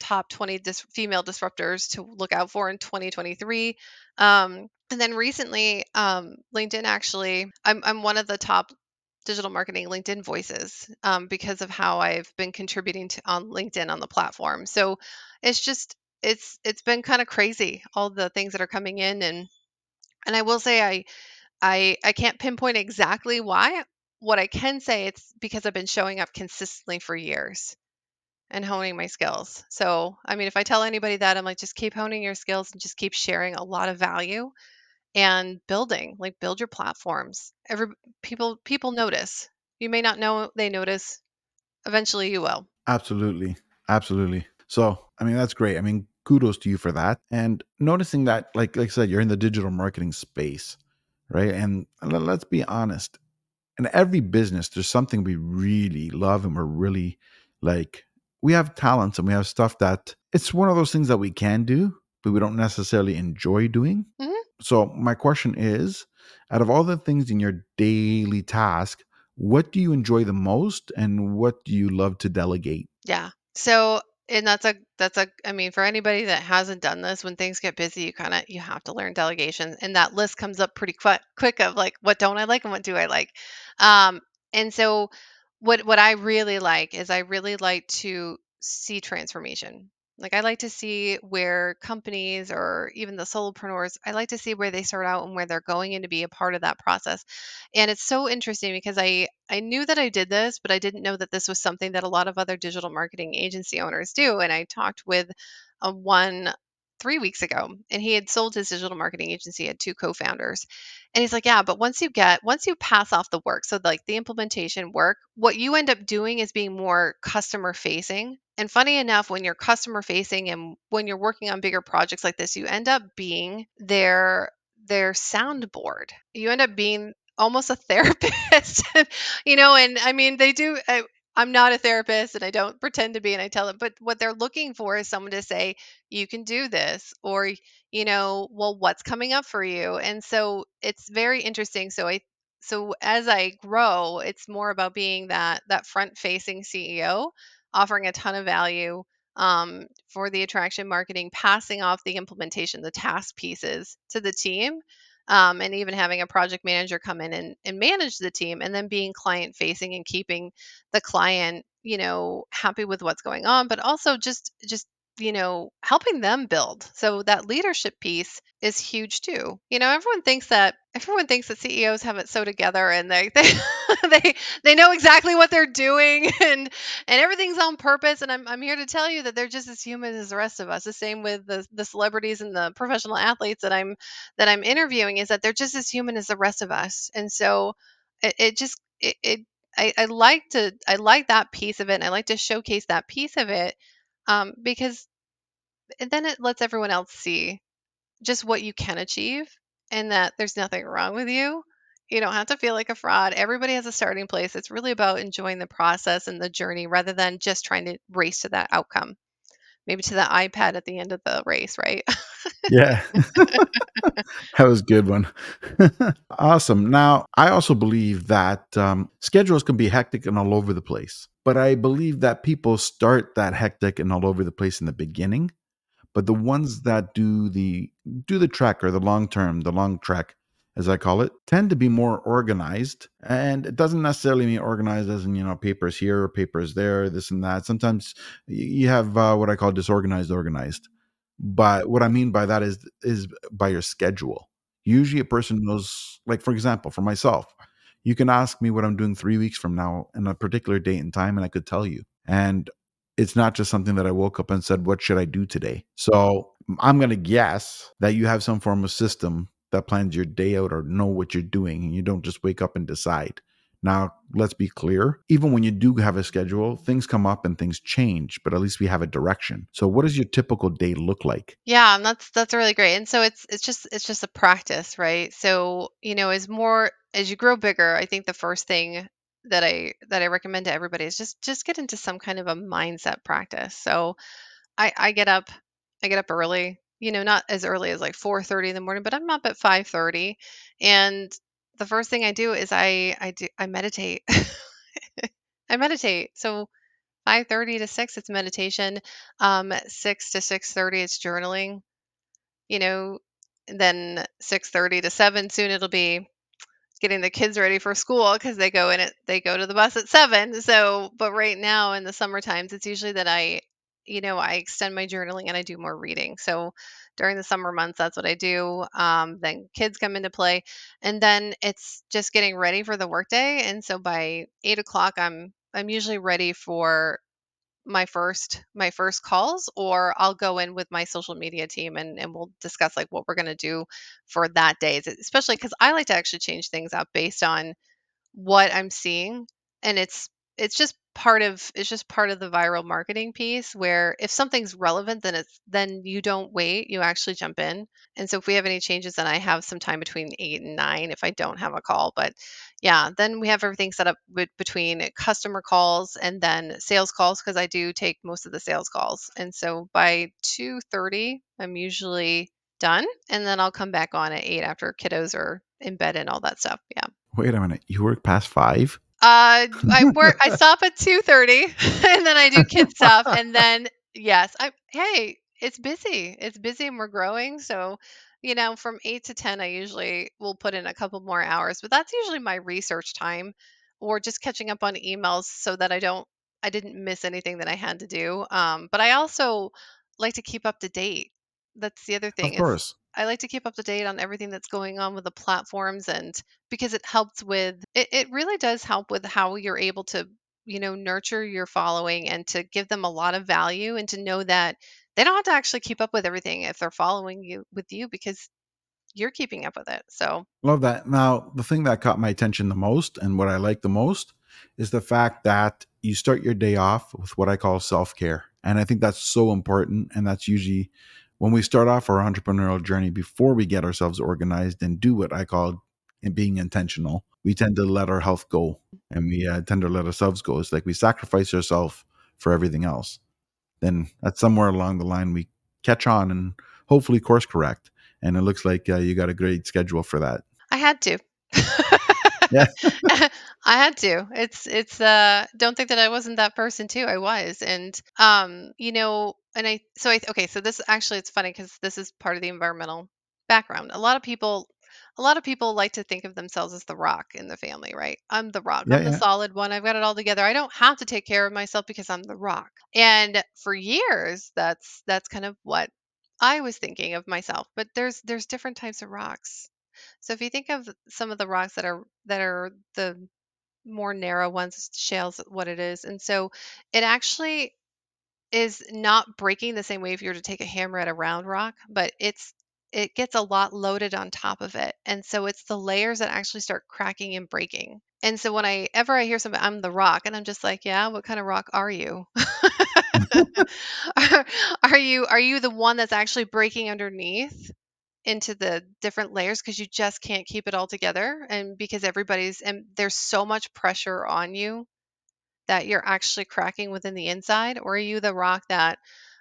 top 20 dis- female disruptors to look out for in 2023. Um, and then recently, um, LinkedIn actually, I'm, I'm one of the top digital marketing LinkedIn voices um, because of how I've been contributing to on LinkedIn on the platform. So it's just it's it's been kind of crazy all the things that are coming in and and I will say I I I can't pinpoint exactly why. What I can say it's because I've been showing up consistently for years and honing my skills. So, I mean, if I tell anybody that, I'm like, just keep honing your skills and just keep sharing a lot of value and building, like build your platforms. Every people people notice. You may not know they notice. Eventually you will. Absolutely. Absolutely. So, I mean, that's great. I mean, kudos to you for that. And noticing that, like, like I said, you're in the digital marketing space, right? And let's be honest, in every business, there's something we really love and we're really like, we have talents and we have stuff that it's one of those things that we can do, but we don't necessarily enjoy doing. Mhm. So, my question is out of all the things in your daily task, what do you enjoy the most and what do you love to delegate? Yeah. So, and that's a that's a I mean, for anybody that hasn't done this, when things get busy, you kind of you have to learn delegation, and that list comes up pretty quick quick of like what don't I like and what do I like. Um, and so what what I really like is I really like to see transformation. Like I like to see where companies or even the solopreneurs, I like to see where they start out and where they're going and to be a part of that process. And it's so interesting because I I knew that I did this, but I didn't know that this was something that a lot of other digital marketing agency owners do. And I talked with a one three weeks ago, and he had sold his digital marketing agency, had two co-founders. And he's like, Yeah, but once you get, once you pass off the work, so like the implementation work, what you end up doing is being more customer facing. And funny enough, when you're customer facing and when you're working on bigger projects like this, you end up being their their soundboard. You end up being almost a therapist, you know, and I mean, they do. I'm not a therapist and I don't pretend to be, and I tell them, but what they're looking for is someone to say, you can do this, or, you know, well, what's coming up for you? And so it's very interesting. So I, so as I grow, it's more about being that that front facing CEO, offering a ton of value um, for the attraction marketing, passing off the implementation, the task pieces to the team um, and even having a project manager come in and, and manage the team and then being client facing and keeping the client you know happy with what's going on but also just just you know helping them build. So that leadership piece is huge too. You know everyone thinks that everyone thinks that ceos have it so together and they they they, they know exactly what they're doing and and everything's on purpose. And I'm, I'm here to tell you that they're just as human as the rest of us. The same with the, the celebrities and the professional athletes that i'm that i'm interviewing is that they're just as human as the rest of us. And so it, it just it, it I, I like to I like that piece of it and I like to showcase that piece of it um, because then it lets everyone else see just what you can achieve and that there's nothing wrong with you. You don't have to feel like a fraud. Everybody has a starting place. It's really about enjoying the process and the journey rather than just trying to race to that outcome. Maybe to the iPad at the end of the race, right? Yeah. that was a good one. awesome. Now, I also believe that um, schedules can be hectic and all over the place, but I believe that people start that hectic and all over the place in the beginning. But the ones that do the do the trek or the long term, the long track, as I call it, tend to be more organized. And it doesn't necessarily mean organized as in, you know, papers here, or papers there, this and that. Sometimes you have uh, what I call disorganized, organized. But what I mean by that is is by your schedule. Usually a person knows, like for example, for myself, you can ask me what I'm doing three weeks from now in a particular date and time, and I could tell you. And it's not just something that I woke up and said, What should I do today? So I'm going to guess that you have some form of system that plans your day out or know what you're doing, and you don't just wake up and decide. Now, let's be clear. Even when you do have a schedule, things come up and things change, but at least we have a direction. So what does your typical day look like? Yeah, and that's that's really great. And so it's it's just it's just a practice, right? So, you know, as more as you grow bigger, I think the first thing that I that I recommend to everybody is just just get into some kind of a mindset practice. So, I I get up I get up early, you know, not as early as like 4:30 in the morning, but I'm up at 5:30 and the first thing I do is I I do I meditate. I meditate. So 5:30 to 6 it's meditation. Um 6 to 6:30 it's journaling. You know, then 6:30 to 7 soon it'll be getting the kids ready for school because they go in it they go to the bus at 7. So, but right now in the summer times it's usually that I you know, I extend my journaling and I do more reading. So during the summer months that's what I do. Um, then kids come into play and then it's just getting ready for the workday. And so by eight o'clock I'm I'm usually ready for my first my first calls or I'll go in with my social media team and, and we'll discuss like what we're going to do for that day especially because I like to actually change things up based on what I'm seeing and it's it's just part of it's just part of the viral marketing piece where if something's relevant then it's then you don't wait you actually jump in and so if we have any changes then I have some time between 8 and 9 if I don't have a call but yeah then we have everything set up with, between customer calls and then sales calls because I do take most of the sales calls and so by 2:30 I'm usually done and then I'll come back on at 8 after kiddos are in bed and all that stuff yeah Wait a minute. You work past five? Uh, I work. I stop at two thirty, and then I do kid stuff, and then yes, I hey, it's busy. It's busy, and we're growing. So, you know, from eight to ten, I usually will put in a couple more hours, but that's usually my research time, or just catching up on emails so that I don't, I didn't miss anything that I had to do. Um, but I also like to keep up to date. That's the other Of thing is course. I like to keep up to date on everything that's going on with the platforms and because it helps with it, it really does help with how you're able to you know nurture your following and to give them a lot of value and to know that they don't have to actually keep up with everything if they're following you with you because you're keeping up with it so Love that. Now, the thing that caught my attention the most and what I like the most is the fact that you start your day off with what I call self care. And I think that's so important. And that's usually when we start off our entrepreneurial journey before we get ourselves organized and do what I call being intentional, we tend to let our health go and we uh, tend to let ourselves go. It's like we sacrifice ourselves for everything else. Then at somewhere along the line, we catch on and hopefully course correct. And it looks like uh, you got a great schedule for that. i had to Yeah. I had to. It's it's uh don't think that I wasn't that person too. I was. And um you know, and I so I okay, so this actually it's funny cuz this is part of the environmental background. A lot of people a lot of people like to think of themselves as the rock in the family, right? I'm the rock. Yeah. I'm the Yeah. solid one. I've got it all together. I don't have to take care of myself because I'm the rock. And for years that's that's kind of what I was thinking of myself. But there's there's different types of rocks. So if you think of some of the rocks that are that are the more narrow ones, shale's what it is. And so it actually is not breaking the same way if you were to take a hammer at a round rock, but it's it gets a lot loaded on top of it. And so it's the layers that actually start cracking and breaking. And so when I ever I hear something, I'm the rock, and I'm just like, yeah, what kind of rock are you? are, are you are you the one that's actually breaking underneath into the different layers because you just can't keep it all together and because everybody's and there's so much pressure on you that you're actually cracking within the inside or are you the rock that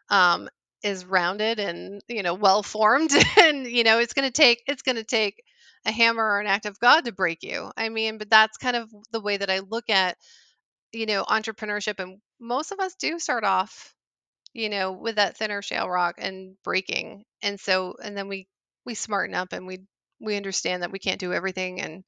um, is rounded and you know well formed and you know it's going to take it's going to take a hammer or an act of god to break you? I mean but that's kind of the way that i look at you know entrepreneurship and most of us do start off you know with that thinner shale rock and breaking and so and then we we smarten up and we we understand that we can't do everything and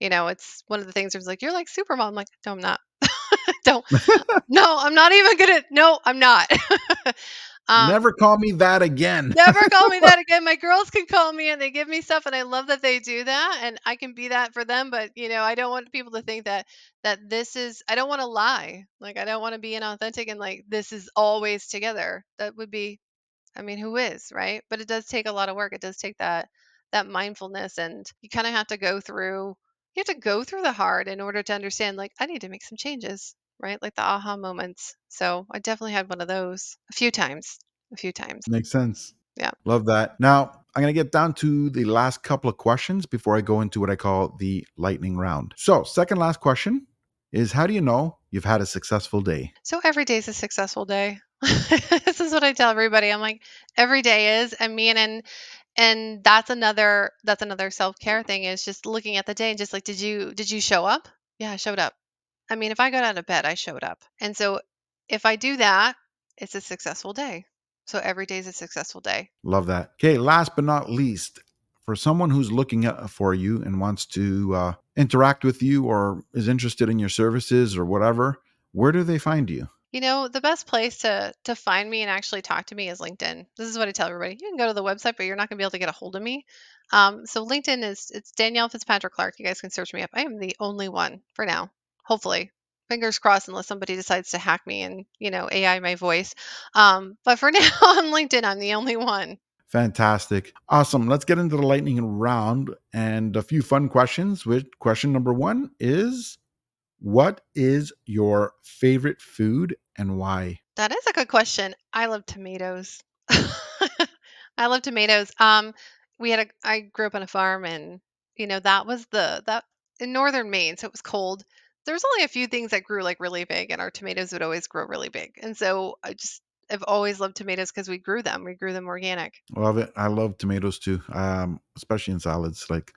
you know it's one of the things where it's like you're like super mom I'm like no i'm not don't no i'm not even gonna no i'm not um Never call me that again. Never call me that again. My girls can call me and they give me stuff and I love that they do that and I can be that for them, but you know, I don't want people to think that that this is I don't want to lie. Like I don't want to be inauthentic and like this is always together. That would be I mean, who is, right? But it does take a lot of work. It does take that that mindfulness and you kind of have to go through you have to go through the hard in order to understand like I need to make some changes, right? Like the aha moments. So, I definitely had one of those a few times. A few times. Makes sense. Yeah. Love that. Now, I'm going to get down to the last couple of questions before I go into what I call the lightning round. So, second last question is how do you know you've had a successful day? So every day is a successful day. this is what I tell everybody. I'm like, every day is. I mean, and and that's another that's another self care thing is just looking at the day and just like, did you did you show up? Yeah, I showed up. I mean, if I got out of bed, I showed up. And so if I do that, it's a successful day. So every day is a successful day. Love that. Okay, last but not least, for someone who's looking for you and wants to uh, interact with you or is interested in your services or whatever, where do they find you? You know, the best place to to find me and actually talk to me is LinkedIn. This is what I tell everybody. You can go to the website, but you're not going to be able to get a hold of me. Um, so LinkedIn is it's Danielle Fitzpatrick Clark. You guys can search me up. I am the only one for now. Hopefully, fingers crossed, unless somebody decides to hack me and you know AI my voice. Um, but for now, on LinkedIn, I'm the only one. Fantastic. Awesome. Let's get into the lightning round and a few fun questions. With question number one is what is your favorite food and why? That is a good question. I love tomatoes. I love tomatoes. Um, we had a I grew up on a farm and you know that was the that in northern Maine, so it was cold. There was only a few things that grew like really big and our tomatoes would always grow really big. And so I just I've always loved tomatoes because we grew them. We grew them organic. Love it. I love tomatoes too, um, especially in salads. Like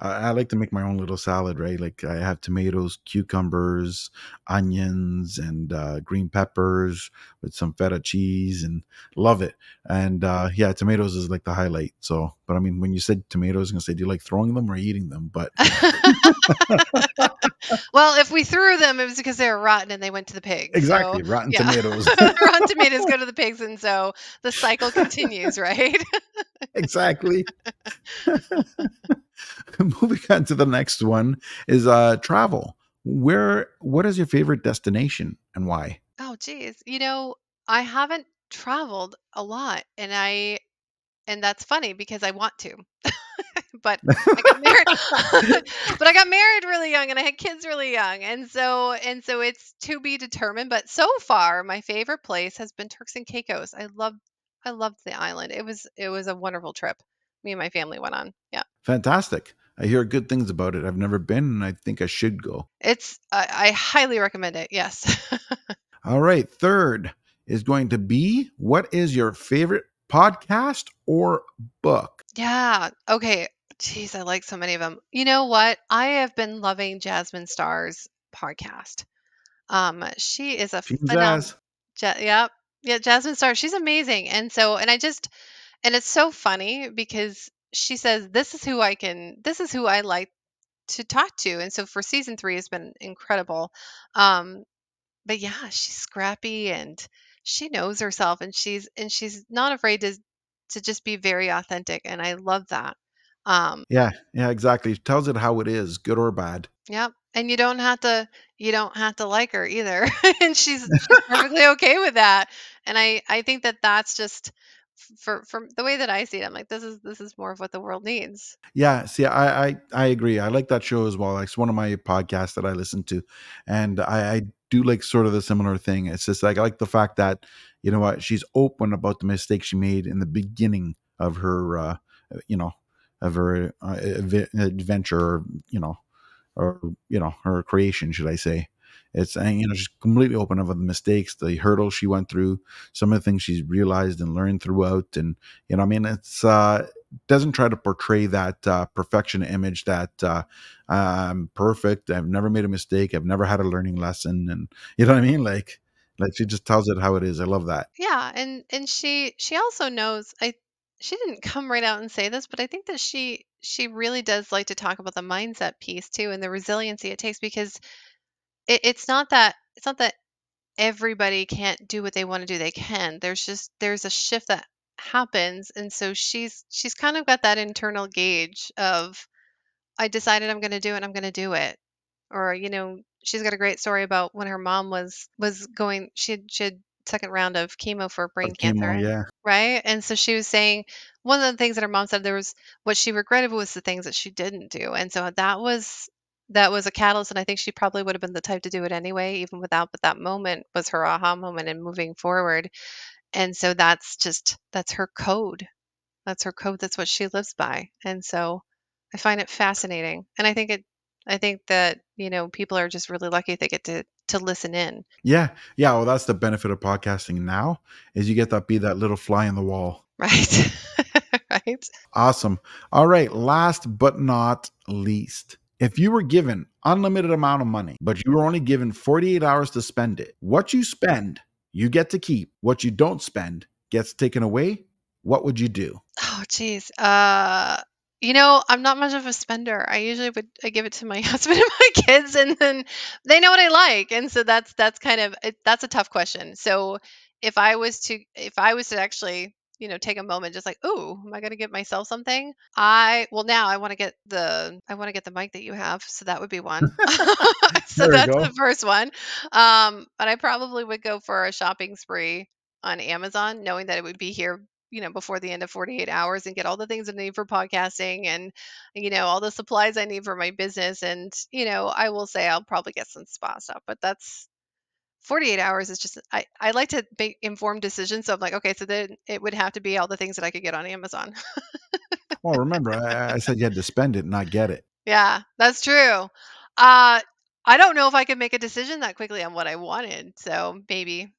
I, I like to make my own little salad, right? Like I have tomatoes, cucumbers, onions, and uh, green peppers with some feta cheese, and love it. And uh, yeah, tomatoes is like the highlight. So, but I mean, when you said tomatoes, I'm gonna say, do you like throwing them or eating them? But well, if we threw them, it was because they were rotten and they went to the pigs. exactly, So rotten yeah, tomatoes. rotten tomatoes go to the pigs, and so the cycle continues, right? exactly. Moving on to the next one is uh travel. Where what is your favorite destination and why? Oh, geez. You know, I haven't traveled a lot, and I and that's funny because I want to. But I got married but I got married really young and I had kids really young. And so and so it's to be determined, but so far my favorite place has been Turks and Caicos. I loved I loved the island. It was it was a wonderful trip. Me and my family went on. Yeah. Fantastic. I hear good things about it. I've never been and I think I should go. It's I, I highly recommend it. Yes. All right, third is going to be what is your favorite podcast or book? Yeah. Okay. Jeez, I like so many of them. You know what? I have been loving Jasmine Star's podcast. Um, she is a phenomenal. Jazz. Ja- yep. Yeah, Jasmine Star. She's amazing. And so, and I just, and it's so funny because she says, this is who I can, this is who I like to talk to. And so for season three has been incredible. Um, but yeah, she's scrappy and she knows herself and she's and she's not afraid to to just be very authentic and I love that. Um Yeah, yeah, exactly. Tells it how it is, good or bad. yep. And you don't have to you don't have to like her either. and she's she's perfectly okay with that. And I I think that that's just for from the way that I see it, I'm like this is this is more of what the world needs. Yeah, see, I, I I agree. I like that show as well. It's one of my podcasts that I listen to, and I, I do like sort of the similar thing. It's just like I like the fact that you know what she's open about the mistake she made in the beginning of her, uh, you know, of her uh, adventure, or, you know, or you know her creation, should I say? It's and, you know she's completely open about the mistakes, the hurdles she went through, some of the things she's realized and learned throughout, and you know I mean it's uh, doesn't try to portray that uh, perfection image that uh, I'm perfect, I've never made a mistake, I've never had a learning lesson, and you know what I mean, like like she just tells it how it is. I love that. Yeah, and and she she also knows I she didn't come right out and say this, but I think that she she really does like to talk about the mindset piece too and the resiliency it takes because it, it's not that it's not that everybody can't do what they want to do they can there's just there's a shift that happens and so she's she's kind of got that internal gauge of i decided i'm going to do it i'm going to do it or you know she's got a great story about when her mom was was going she had, she had second round of chemo for brain Of chemo, cancer yeah. right and so she was saying one of the things that her mom said there was what she regretted was the things that she didn't do and so that was that was a catalyst and i think she probably would have been the type to do it anyway even without but that moment was her aha moment and moving forward and so that's just that's her code that's her code that's what she lives by and so i find it fascinating and i think it i think that you know people are just really lucky they get to to listen in Yeah, yeah. Well, that's the benefit of podcasting now is you get that be that little fly in the wall. right right Awesome. All right. Last but not least, if you were given unlimited amount of money, but you were only given 48 hours to spend it, what you spend, you get to keep. What you don't spend gets taken away. What would you do? oh geez uh you know i'm not much of a spender i usually would i give it to my husband and my kids and then they know what i like and so that's that's kind of it, that's a tough question so if i was to if i was to actually you know take a moment just like oh am i going to get myself something? I well now i want to get the i want to get the mic that you have so that would be one. So that's the first one. Um but i probably would go for a shopping spree on amazon knowing that it would be here you know before the end of 48 hours and get all the things i need for podcasting and you know all the supplies i need for my business. And you know i will say i'll probably get some spa stuff but that's 48 hours is just I, I like to make informed decisions. So I'm like, okay, so then it would have to be all the things that I could get on Amazon. Well, remember, I, I said you had to spend it, not get it. yeah, that's true. Uh I don't know if I could make a decision that quickly on what I wanted. So maybe.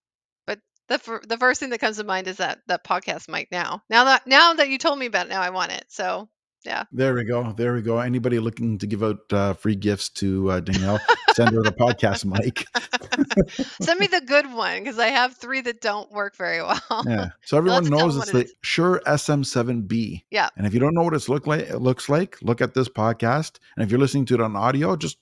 But the fir- the first thing that comes to mind is that that podcast mic now. Now that now that you told me about it, now I want it. So yeah. There we go. There we go. Anybody looking to give out uh, free gifts to uh, Danielle, send her the podcast mic. Send me the good one because I have three that don't work very well. Yeah. So everyone tell knows it's it the Shure SM7B. Yeah. And if you don't know what it's look like, it looks like, look at this podcast. And if you're listening to it on audio, just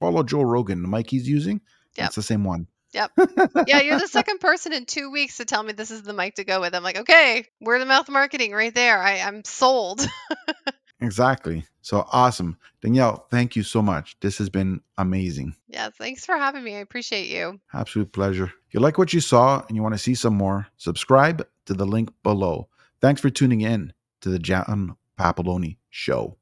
follow Joe Rogan, the mic he's using. Yeah. It's the same one. Yep. Yeah, you're the second person in two weeks to tell me this is the mic to go with. I'm like, okay, word of mouth marketing right there. I, I'm sold. Exactly. So awesome. Danielle, thank you so much. This has been amazing. yeah, thanks for having me. I appreciate you. Absolute pleasure. If you like what you saw and you want to see some more, subscribe to the link below. Thanks for tuning in to the John Papaloni Show.